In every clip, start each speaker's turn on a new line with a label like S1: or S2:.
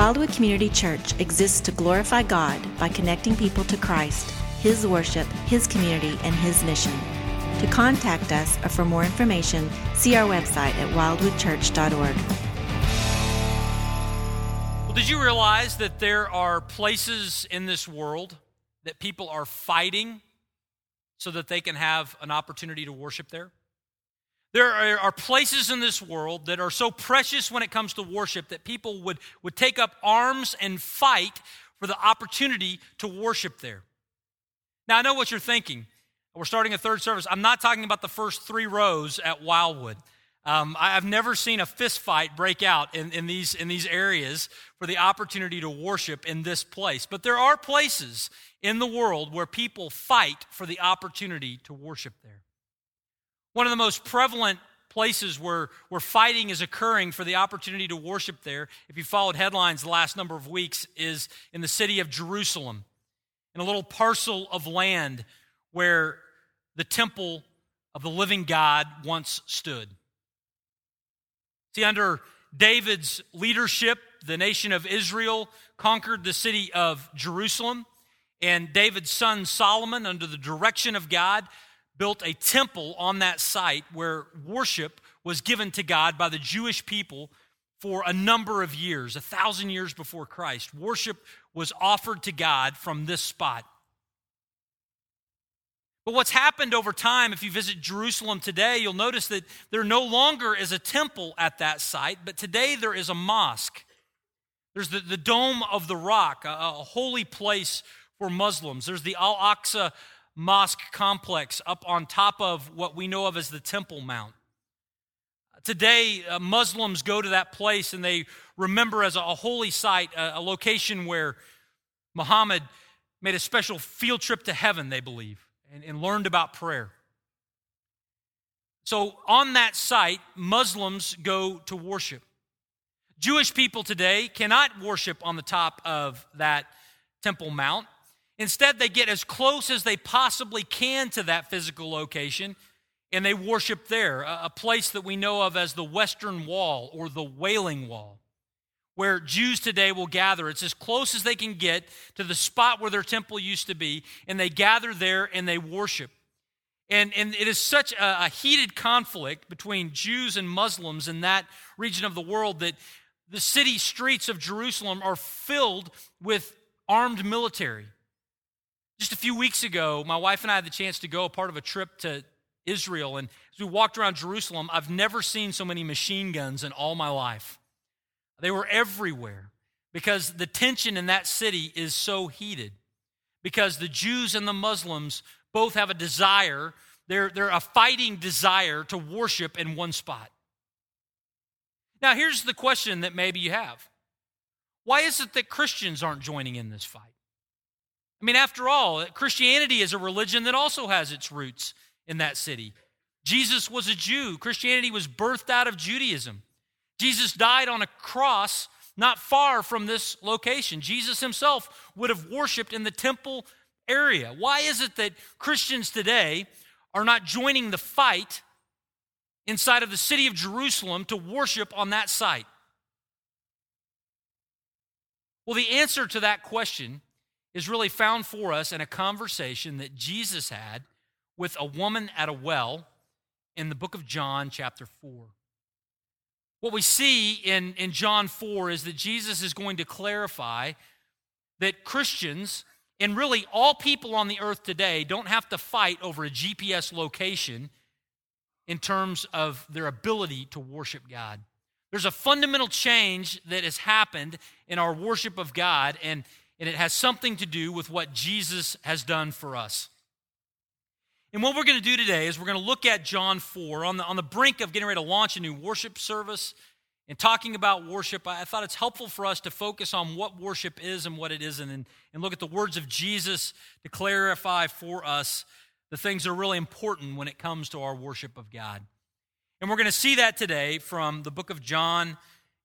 S1: Wildwood Community Church exists to glorify God by connecting people to Christ, His worship, His community, and His mission. To contact us or for more information, see our website at wildwoodchurch.org.
S2: Well, did you realize that there are places in this world that people are fighting so that they can have an opportunity to worship there? There are places in this world that are so precious when it comes to worship that people would, would take up arms and fight for the opportunity to worship there. Now, I know what you're thinking. We're starting a third service. I'm not talking about the first three rows at Wildwood. Um, I've never seen a fist fight break out in, in, these, in these areas for the opportunity to worship in this place. But there are places in the world where people fight for the opportunity to worship there. One of the most prevalent places where, where fighting is occurring for the opportunity to worship there, if you followed headlines the last number of weeks, is in the city of Jerusalem, in a little parcel of land where the temple of the living God once stood. See, under David's leadership, the nation of Israel conquered the city of Jerusalem, and David's son Solomon, under the direction of God, built a temple on that site where worship was given to God by the Jewish people for a number of years, a thousand years before Christ. Worship was offered to God from this spot. But what's happened over time, if you visit Jerusalem today, you'll notice that there no longer is a temple at that site, but today there is a mosque. There's the, the Dome of the Rock, a, a holy place for Muslims. There's the Al Aqsa mosque complex up on top of what we know of as the Temple Mount. Today, uh, Muslims go to that place and they remember as a, a holy site, a, a location where Muhammad made a special field trip to heaven, they believe, and, and learned about prayer. So, on that site, Muslims go to worship. Jewish people today cannot worship on the top of that Temple Mount. Instead, they get as close as they possibly can to that physical location and they worship there, a place that we know of as the Western Wall or the Wailing Wall, where Jews today will gather. It's as close as they can get to the spot where their temple used to be, and they gather there and they worship. And, and it is such a, a heated conflict between Jews and Muslims in that region of the world that the city streets of Jerusalem are filled with armed military. Just a few weeks ago, my wife and I had the chance to go part of a trip to Israel. And as we walked around Jerusalem, I've never seen so many machine guns in all my life. They were everywhere because the tension in that city is so heated. Because the Jews and the Muslims both have a desire, they're, they're a fighting desire to worship in one spot. Now, here's the question that maybe you have Why is it that Christians aren't joining in this fight? I mean, after all, Christianity is a religion that also has its roots in that city. Jesus was a Jew, Christianity was birthed out of Judaism. Jesus died on a cross not far from this location. Jesus himself would have worshiped in the temple area. Why is it that Christians today are not joining the fight inside of the city of Jerusalem to worship on that site? Well, the answer to that question is really found for us in a conversation that Jesus had with a woman at a well in the book of John, chapter 4. What we see in, in John 4 is that Jesus is going to clarify that Christians, and really all people on the earth today, don't have to fight over a GPS location in terms of their ability to worship God. There's a fundamental change that has happened in our worship of God, and and it has something to do with what Jesus has done for us. And what we're going to do today is we're going to look at John 4 on the, on the brink of getting ready to launch a new worship service and talking about worship. I, thought it's helpful for us to focus on what worship is and what it isn't and, and look at the words of Jesus to clarify for us the things that are really important when it comes to our worship of God. And we're going to see that today from the book of John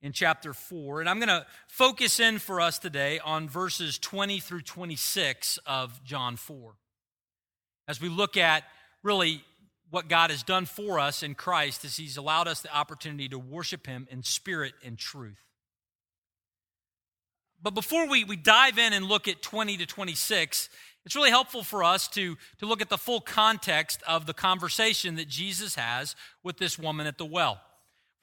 S2: in chapter 4. And I'm going to focus in for us today on verses 20 through 26 of John 4. As we look at really what God has done for us in Christ, as He's allowed us the opportunity to worship Him in spirit and truth. But before we, we dive in and look at 20 to 26, it's really helpful for us to, to look at the full context of the conversation that Jesus has with this woman at the well.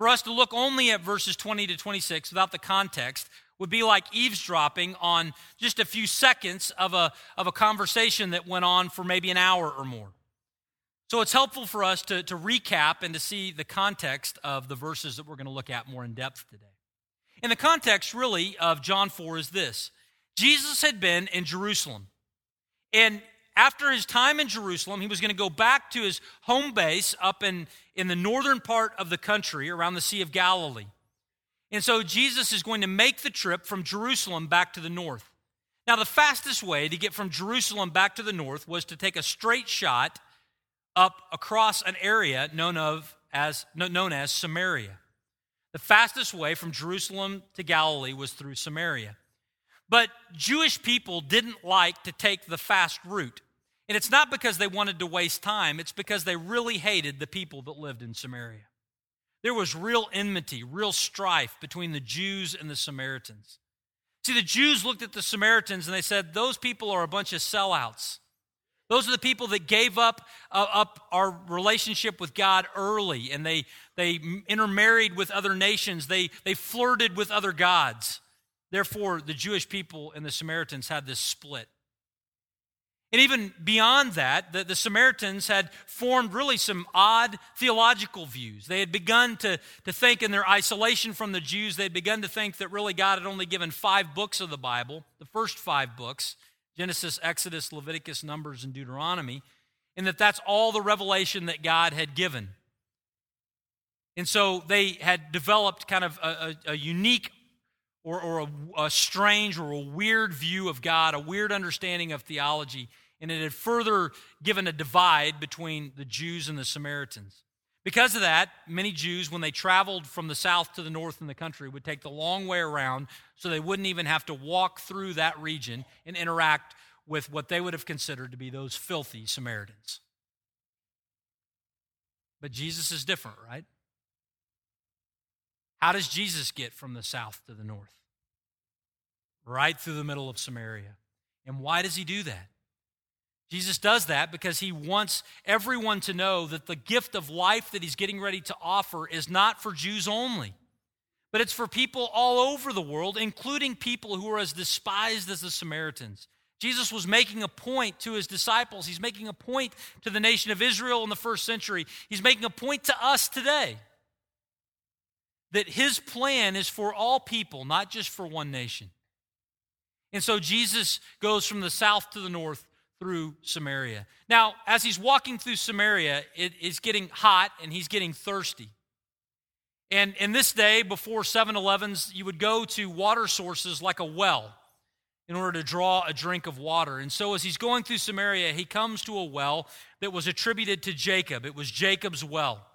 S2: For us to look only at verses 20 to 26 without the context would be like eavesdropping on just a few seconds of a, of a conversation that went on for maybe an hour or more. So it's helpful for us to, to recap and to see the context of the verses that we're going to look at more in depth today. And the context, really, of John 4 is this Jesus had been in Jerusalem. And after his time in Jerusalem, he was going to go back to his home base up in, in the northern part of the country around the Sea of Galilee. And so Jesus is going to make the trip from Jerusalem back to the north. Now, the fastest way to get from Jerusalem back to the north was to take a straight shot up across an area known, of as, known as Samaria. The fastest way from Jerusalem to Galilee was through Samaria. But Jewish people didn't like to take the fast route. And it's not because they wanted to waste time, it's because they really hated the people that lived in Samaria. There was real enmity, real strife between the Jews and the Samaritans. See, the Jews looked at the Samaritans and they said, Those people are a bunch of sellouts. Those are the people that gave up, uh, up our relationship with God early and they, they intermarried with other nations. They, they flirted with other gods. Therefore, the Jewish people and the Samaritans had this split. And even beyond that, the, the, Samaritans had formed really some odd theological views. They had begun to, to think in their isolation from the Jews, they had begun to think that really God had only given five books of the Bible, the first five books Genesis, Exodus, Leviticus, Numbers, and Deuteronomy, and that that's all the revelation that God had given. And so they had developed kind of a, a, a unique or, or a, a strange or a weird view of God, a weird understanding of theology, and it had further given a divide between the Jews and the Samaritans. Because of that, many Jews, when they traveled from the south to the north in the country, would take the long way around so they wouldn't even have to walk through that region and interact with what they would have considered to be those filthy Samaritans. But Jesus is different, right? How does Jesus get from the south to the north? Right through the middle of Samaria. And why does he do that? Jesus does that because he wants everyone to know that the gift of life that he's getting ready to offer is not for Jews only, but it's for people all over the world, including people who are as despised as the Samaritans. Jesus was making a point to his disciples. He's making a point to the nation of Israel in the first century. He's making a point to us today that his plan is for all people, not just for one nation. And so Jesus goes from the south to the north through Samaria. Now, as he's walking through Samaria, it is getting hot and he's getting thirsty. And in this day, before 7 Elevens, you would go to water sources like a well in order to draw a drink of water. And so, as he's going through Samaria, he comes to a well that was attributed to Jacob. It was Jacob's well.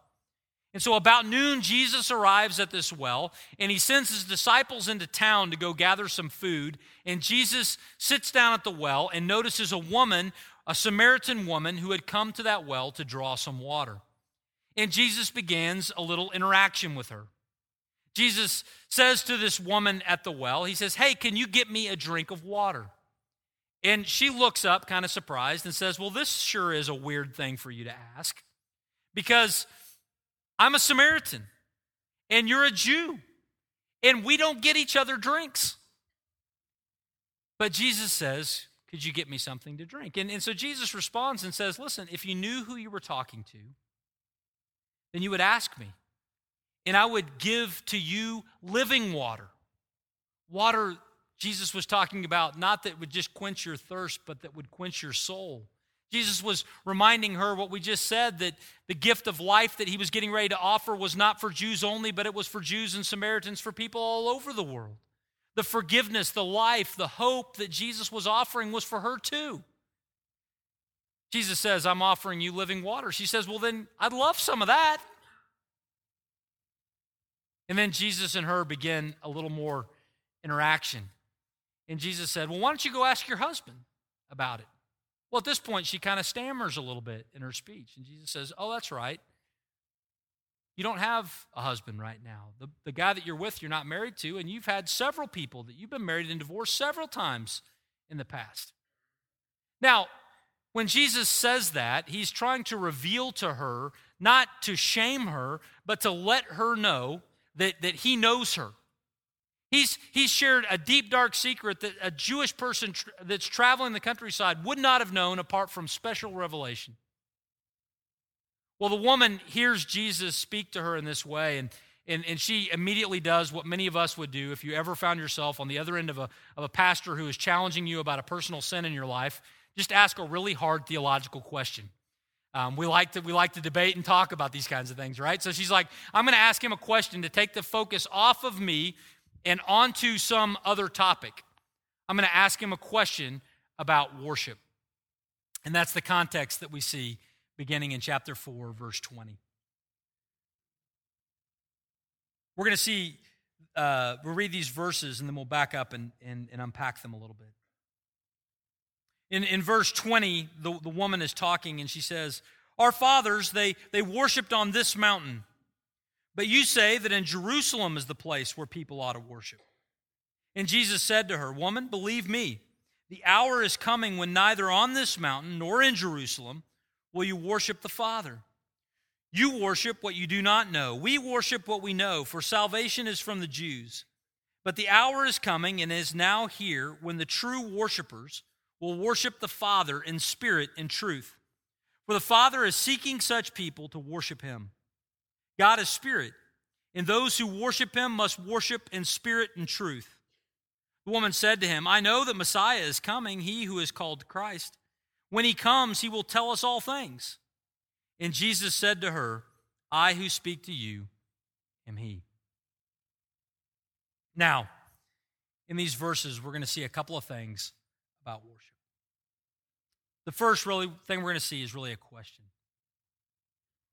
S2: And so, about noon, Jesus arrives at this well and he sends his disciples into town to go gather some food. And Jesus sits down at the well and notices a woman, a Samaritan woman, who had come to that well to draw some water. And Jesus begins a little interaction with her. Jesus says to this woman at the well, He says, Hey, can you get me a drink of water? And she looks up, kind of surprised, and says, Well, this sure is a weird thing for you to ask. Because I'm a Samaritan and you're a Jew, and we don't get each other drinks. But Jesus says, Could you get me something to drink? And, and so Jesus responds and says, Listen, if you knew who you were talking to, then you would ask me, and I would give to you living water. Water Jesus was talking about, not that would just quench your thirst, but that would quench your soul. Jesus was reminding her what we just said that the gift of life that he was getting ready to offer was not for Jews only, but it was for Jews and Samaritans, for people all over the world. The forgiveness, the life, the hope that Jesus was offering was for her too. Jesus says, I'm offering you living water. She says, Well, then I'd love some of that. And then Jesus and her begin a little more interaction. And Jesus said, Well, why don't you go ask your husband about it? Well, at this point, she kind of stammers a little bit in her speech. And Jesus says, Oh, that's right. you don't have a husband right now. The, the guy that you're with, you're not married to, and you've had several people that you've been married and divorced several times in the past. Now, when Jesus says that, he's trying to reveal to her, not to shame her, but to let her know that, that he knows her. He's, he's shared a deep, dark secret that a Jewish person tr- that's traveling the countryside would not have known apart from special revelation. Well, the woman hears Jesus speak to her in this way, and, and, and she immediately does what many of us would do if you ever found yourself on the other end of a, of a pastor who is challenging you about a personal sin in your life just ask a really hard theological question. Um, we, like to, we like to debate and talk about these kinds of things, right? So she's like, I'm going to ask him a question to take the focus off of me and onto some other topic. I'm going to ask him a question about worship. And that's the context that we see beginning in chapter 4, verse 20. We're going to see, uh, we'll read these verses and then we'll back up and, and, and unpack them a little bit. In, in verse 20, the, the woman is talking and she says, Our fathers, they, they worshiped on this mountain, but you say that in Jerusalem is the place where people ought to worship. And Jesus said to her, Woman, believe me, the hour is coming when neither on this mountain nor in Jerusalem will you worship the Father. You worship what you do not know. We worship what we know, for salvation is from the Jews. But the hour is coming and is now here when the true worshipers will worship the Father in spirit and truth. For the Father is seeking such people to worship him. God is spirit, and those who worship him must worship in spirit and truth. The woman said to him, I know that Messiah is coming, he who is called Christ. When he comes, he will tell us all things. And Jesus said to her, I who speak to you am he. Now, in these verses, we're going to see a couple of things about worship. The first really thing we're going to see is really a question.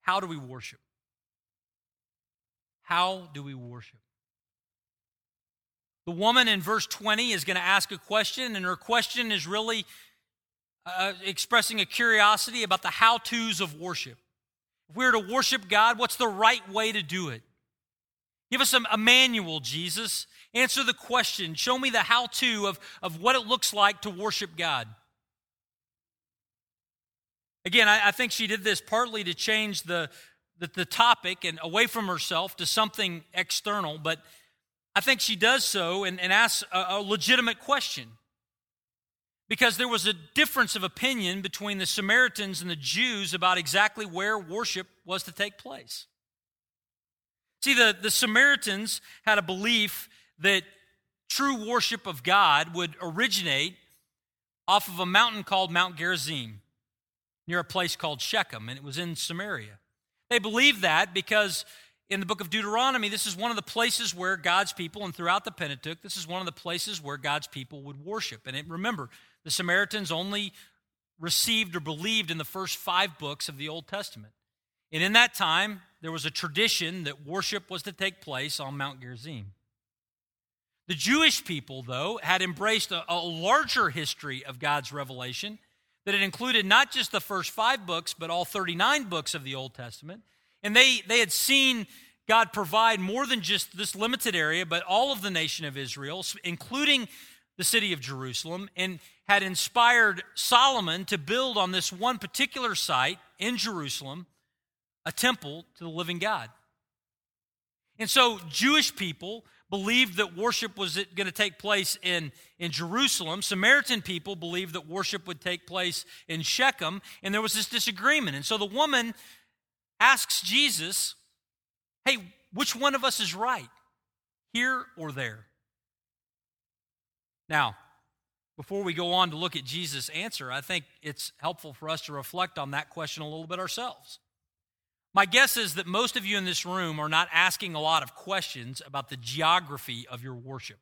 S2: How do we worship? How do we worship? The woman in verse 20 is going to ask a question, and her question is really uh, expressing a curiosity about the how to's of worship. If we are to worship God, what's the right way to do it? Give us a, a manual, Jesus. Answer the question. Show me the how to of, of what it looks like to worship God. Again, I, I think she did this partly to change the, the, the topic and away from herself to something external, but I think she does so and, and asks a, a legitimate question. Because there was a difference of opinion between the Samaritans and the Jews about exactly where worship was to take place. See, the, the Samaritans had a belief that true worship of God would originate off of a mountain called Mount Gerizim near a place called Shechem, and it was in Samaria. They believe that because in the book of Deuteronomy, this is one of the places where God's people, and throughout the Pentateuch, this is one of the places where God's people would worship. And it, remember, the Samaritans only received or believed in the first five books of the Old Testament. And in that time, there was a tradition that worship was to take place on Mount Gerizim. The Jewish people, though, had embraced a, a larger history of God's revelation that it included not just the first five books, but all 39 books of the Old Testament. And they, they had seen God provide more than just this limited area, but all of the nation of Israel, including the city of Jerusalem, and had inspired Solomon to build on this one particular site in Jerusalem a temple to the living God. And so Jewish people believed that worship was going to take place in, in Jerusalem. Samaritan people believed that worship would take place in Shechem, and there was this disagreement. And so the woman asks Jesus, Hey, which one of us is right, here or there? Now, before we go on to look at Jesus' answer, I think it's helpful for us to reflect on that question a little bit ourselves. My guess is that most of you in this room are not asking a lot of questions about the geography of your worship.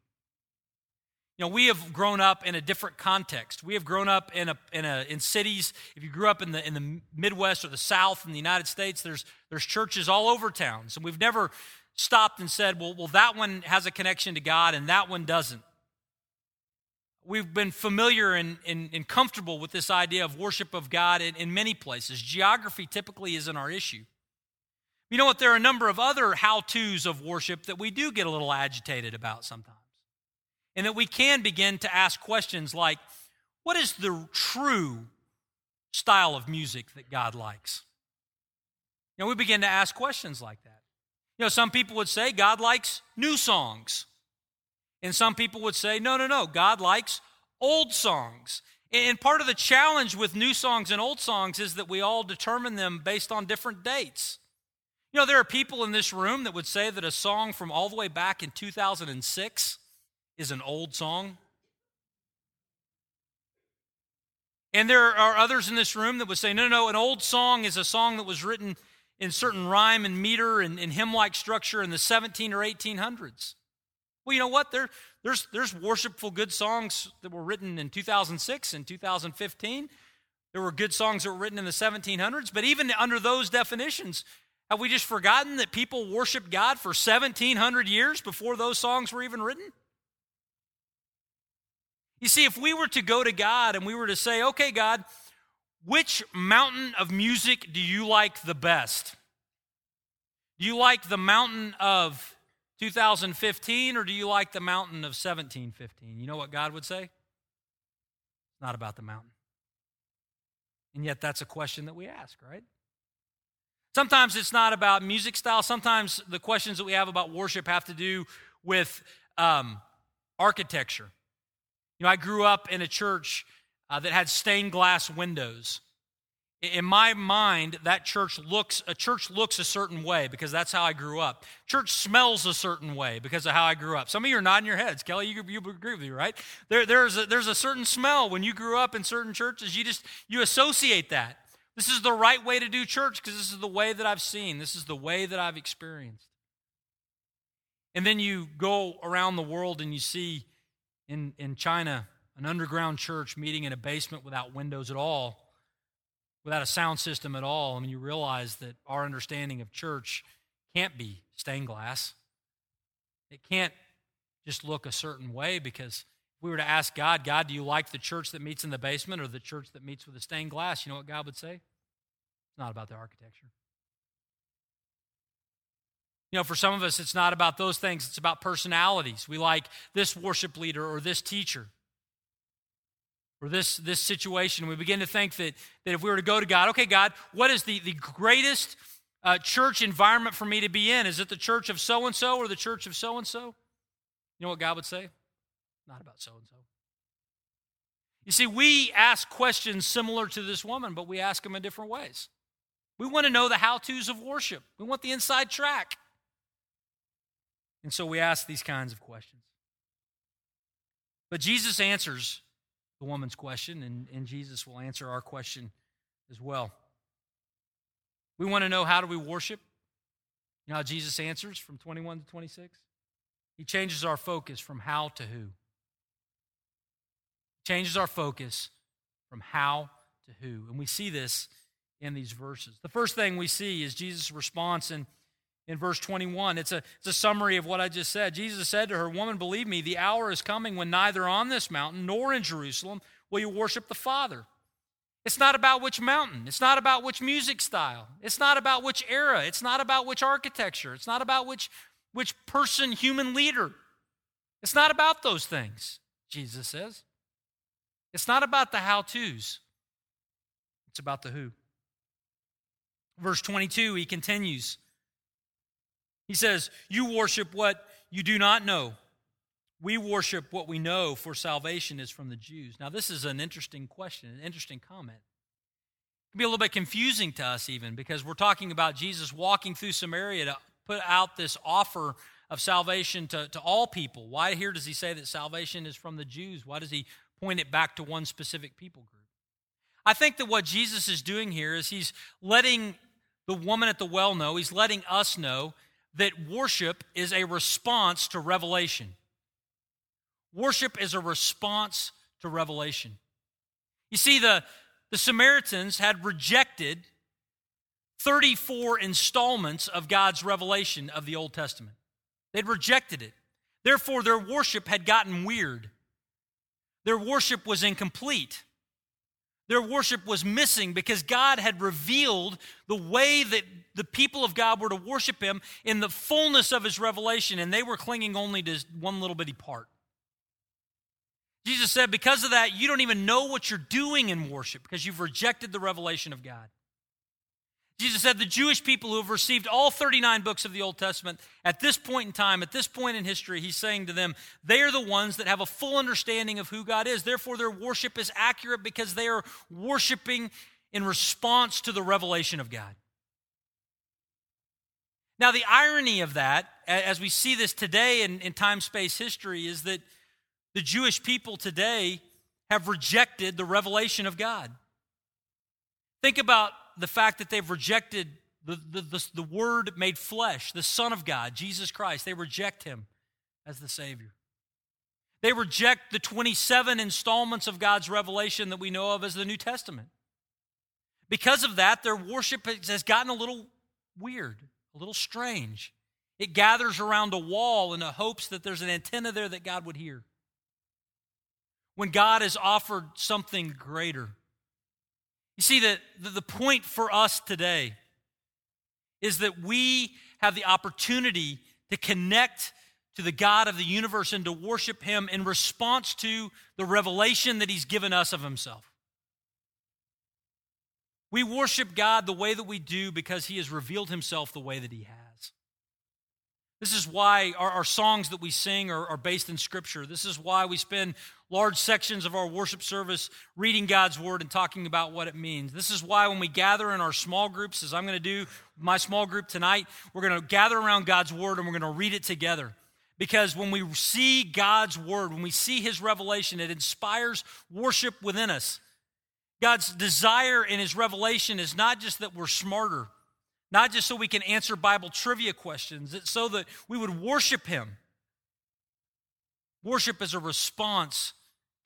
S2: You know, we have grown up in a different context. We have grown up in, a, in, a, in cities. If you grew up in the, in the Midwest or the South in the United States, there's, there's churches all over towns, So we've never stopped and said, well, well, that one has a connection to God and that one doesn't. We've been familiar and, and, and comfortable with this idea of worship of God in, in many places. Geography typically isn't our issue. You know what? There are a number of other how to's of worship that we do get a little agitated about sometimes. And that we can begin to ask questions like what is the true style of music that God likes? You know, we begin to ask questions like that. You know, some people would say God likes new songs. And some people would say, no, no, no, God likes old songs. And part of the challenge with new songs and old songs is that we all determine them based on different dates. You know, there are people in this room that would say that a song from all the way back in 2006 is an old song. And there are others in this room that would say, no, no, no, an old song is a song that was written in certain rhyme and meter and, and hymn like structure in the 17 or 1800s. Well, you know what? There, there's, there's worshipful good songs that were written in 2006 and 2015. There were good songs that were written in the 1700s, but even under those definitions, have we just forgotten that people worshiped God for 1700 years before those songs were even written? You see, if we were to go to God and we were to say, okay, God, which mountain of music do you like the best? Do you like the mountain of 2015 or do you like the mountain of 1715? You know what God would say? It's not about the mountain. And yet, that's a question that we ask, right? Sometimes it's not about music style. Sometimes the questions that we have about worship have to do with um, architecture. You know, I grew up in a church uh, that had stained glass windows. In my mind, that church looks a church looks a certain way because that's how I grew up. Church smells a certain way because of how I grew up. Some of you are nodding your heads, Kelly. You, you agree with me, right? There, there's a, there's a certain smell when you grew up in certain churches. You just you associate that. This is the right way to do church because this is the way that I've seen. This is the way that I've experienced. And then you go around the world and you see in, in China, an underground church meeting in a basement without windows at all, without a sound system at all. I mean, you realize that our understanding of church can't be stained glass. It can't just look a certain way because if we were to ask God, God, do you like the church that meets in the basement or the church that meets with a stained glass? You know what God would say? Not about the architecture. You know, for some of us, it's not about those things, it's about personalities. We like this worship leader or this teacher or this, this situation. We begin to think that, that if we were to go to God, okay, God, what is the, the greatest uh, church environment for me to be in? Is it the church of so and so or the church of so and so? You know what God would say? Not about so and so. You see, we ask questions similar to this woman, but we ask them in different ways. We want to know the how to's of worship, we want the inside track. And so we ask these kinds of questions. But Jesus answers the woman's question, and, and Jesus will answer our question as well. We want to know how do we worship? You know how Jesus answers from 21 to 26? He changes our focus from how to who. Changes our focus from how to who. And we see this in these verses. The first thing we see is Jesus' response in in verse 21. It's a, it's a summary of what I just said. Jesus said to her, Woman, believe me, the hour is coming when neither on this mountain nor in Jerusalem will you worship the Father. It's not about which mountain. It's not about which music style. It's not about which era. It's not about which architecture. It's not about which, which person, human leader. It's not about those things, Jesus says. It's not about the how to's, it's about the who. Verse 22, he continues. He says, You worship what you do not know. We worship what we know, for salvation is from the Jews. Now, this is an interesting question, an interesting comment. It can be a little bit confusing to us, even, because we're talking about Jesus walking through Samaria to put out this offer of salvation to, to all people. Why here does he say that salvation is from the Jews? Why does he point it back to one specific people group? I think that what Jesus is doing here is he's letting the woman at the well know, he's letting us know that worship is a response to revelation. Worship is a response to revelation. You see, the, the Samaritans had rejected 34 installments of God's revelation of the Old Testament. They'd rejected it. Therefore, their worship had gotten weird. Their worship was incomplete. Their worship was missing because God had revealed the way that the people of God were to worship him in the fullness of his revelation, and they were clinging only to one little bitty part. Jesus said, Because of that, you don't even know what you're doing in worship because you've rejected the revelation of God. Jesus said, The Jewish people who have received all 39 books of the Old Testament, at this point in time, at this point in history, he's saying to them, they are the ones that have a full understanding of who God is. Therefore, their worship is accurate because they are worshiping in response to the revelation of God. Now, the irony of that, as we see this today in, in time space history, is that the Jewish people today have rejected the revelation of God. Think about the fact that they've rejected the, the, the, the, Word made flesh, the Son of God, Jesus Christ. They reject Him as the Savior. They reject the 27 installments of God's revelation that we know of as the New Testament. Because of that, their worship has gotten a little weird, a little strange. It gathers around a wall in the hopes that there's an antenna there that God would hear when God has offered something greater. You see, that the point for us today is that we have the opportunity to connect to the God of the universe and to worship Him in response to the revelation that He's given us of Himself. We worship God the way that we do because He has revealed Himself the way that He has. This is why our, our songs that we sing are, are based in Scripture. This is why we spend large sections of our worship service reading God's Word and talking about what it means. This is why when we gather in our small groups, as I'm going to do my small group tonight, we're going to gather around God's Word and we're going to read it together. Because when we see God's Word, when we see His revelation, it inspires worship within us. God's desire in His revelation is not just that we're smarter not just so we can answer Bible trivia questions, it's so that we would worship Him. Worship is a response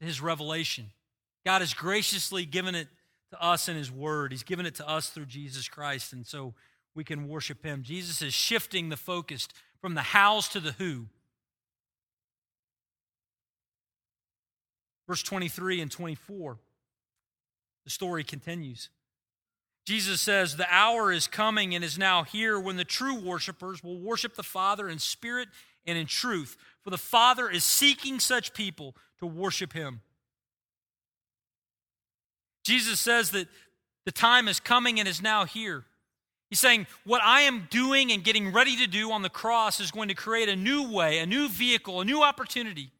S2: to His revelation. God has graciously given it to us in His Word, He's given it to us through Jesus Christ, and so we can worship Him. Jesus is shifting the focus from the hows to the who. Verse 23 and 24, the story continues. Jesus says, The hour is coming and is now here when the true worshipers will worship the Father in spirit and in truth, for the Father is seeking such people to worship him. Jesus says that the time is coming and is now here. He's saying, What I am doing and getting ready to do on the cross is going to create a new way, a new vehicle, a new opportunity,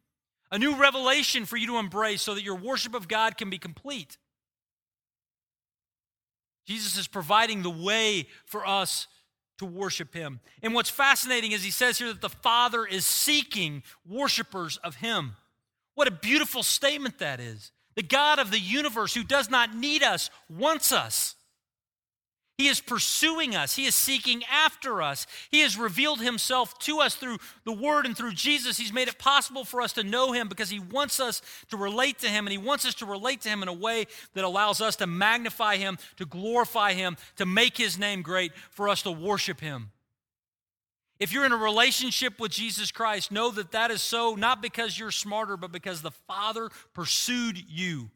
S2: a new revelation for you to embrace so that your worship of God can be complete. Jesus is providing the way for us to worship him. And what's fascinating is he says here that the Father is seeking worshipers of him. What a beautiful statement that is. The God of the universe who does not need us wants us. He is pursuing us. He is seeking after us. He has revealed himself to us through the Word and through Jesus. He's made it possible for us to know him because he wants us to relate to him, and he wants us to relate to him in a way that allows us to magnify him, to glorify him, to make his name great, for us to worship him. If you're in a relationship with Jesus Christ, know that that is so not because you're smarter, but because the Father pursued you.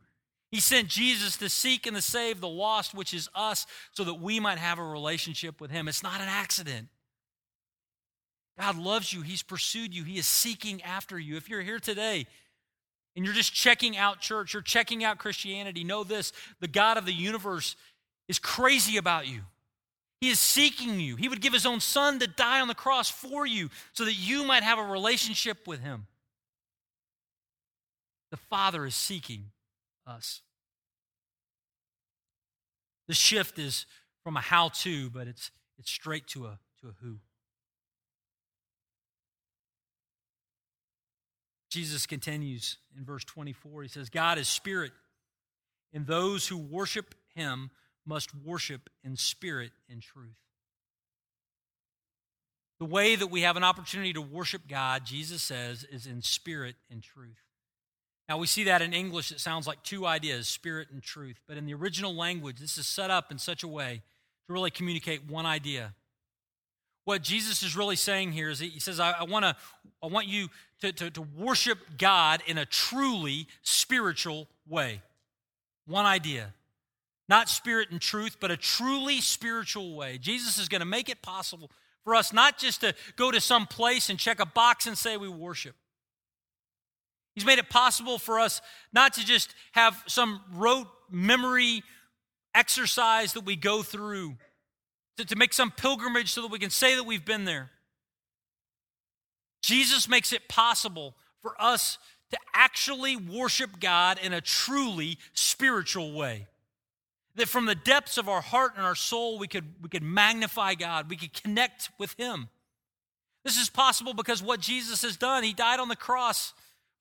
S2: He sent Jesus to seek and to save the lost, which is us, so that we might have a relationship with Him. It's not an accident. God loves you. He's pursued you. He is seeking after you. If you're here today and you're just checking out church, you're checking out Christianity, know this the God of the universe is crazy about you. He is seeking you. He would give His own Son to die on the cross for you so that you might have a relationship with Him. The Father is seeking us. The shift is from a how to, but it's, it's straight to a, to a who. Jesus continues in verse 24. He says, God is spirit, and those who worship him must worship in spirit and truth. The way that we have an opportunity to worship God, Jesus says, is in spirit and truth. Now, we see that in English, it sounds like two ideas spirit and truth. But in the original language, this is set up in such a way to really communicate one idea. What Jesus is really saying here is he says, I, I, wanna, I want you to, to, to worship God in a truly spiritual way. One idea. not spirit and truth, but a truly spiritual way. Jesus is going to make it possible for us not just to go to some place and check a box and say we worship. He's made it possible for us not to just have some rote memory exercise that we go through, to, to make some pilgrimage so that we can say that we've been there. Jesus makes it possible for us to actually worship God in a truly spiritual way. That from the depths of our heart and our soul, we could, we could magnify God, we could connect with Him. This is possible because what Jesus has done, He died on the cross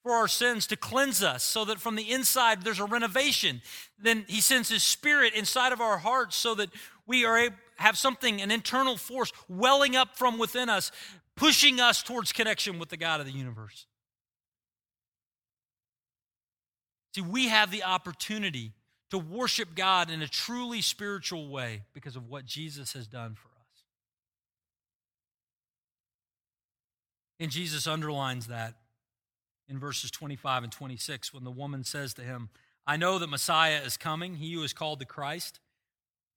S2: for our sins to cleanse us so that from the inside there's a renovation. Then He sends His Spirit inside of our hearts so that we are able, have something, an internal force welling up from within us, pushing us towards connection with the God of the universe. See, we have the opportunity to worship God in a truly spiritual way because of what Jesus has done for us. And Jesus underlines that in verses 25 and 26 when the woman says to him, I know that Messiah is coming, he who is called the Christ.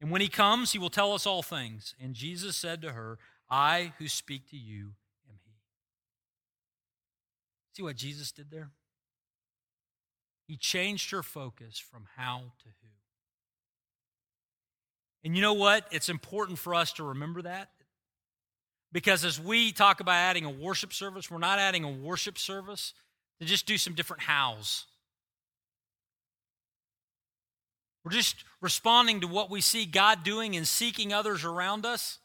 S2: And when he comes, he will tell us all things. And Jesus said to her, I who speak to you am he. See what Jesus did there? He changed her focus from how to who. And you know what? It's important for us to remember that. Because as we talk about adding a worship service, we're not adding a worship service to just do some different hows. We're just responding to what we see God doing and seeking others around us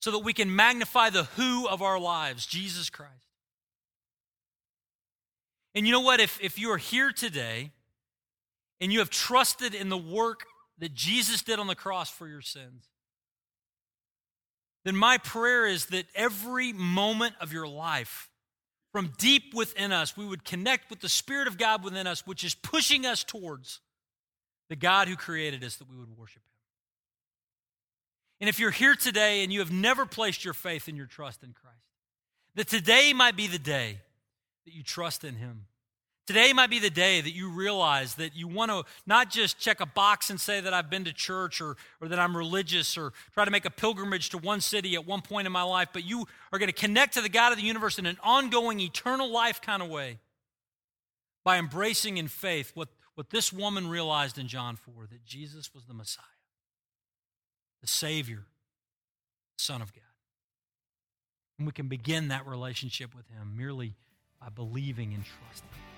S2: so that we can magnify the who of our lives, Jesus Christ. And you know what? If, if you are here today and you have trusted in the work that Jesus did on the cross for your sins, then my prayer is that every moment of your life, from deep within us, we would connect with the Spirit of God within us, which is pushing us towards the God who created us, that we would worship Him. And if you're here today and you have never placed your faith and your trust in Christ, that today might be the day that you trust in Him. Today might be the day that you realize that you want to not just check a box and say that I've been to church or, or that I'm religious or try to make a pilgrimage to one city at one point in my life, but you are going to connect to the God of the universe in an ongoing, eternal life kind of way by embracing in faith what, what this woman realized in John 4 that Jesus was the Messiah, the Savior, the Son of God. And we can begin that relationship with Him merely by believing and trusting.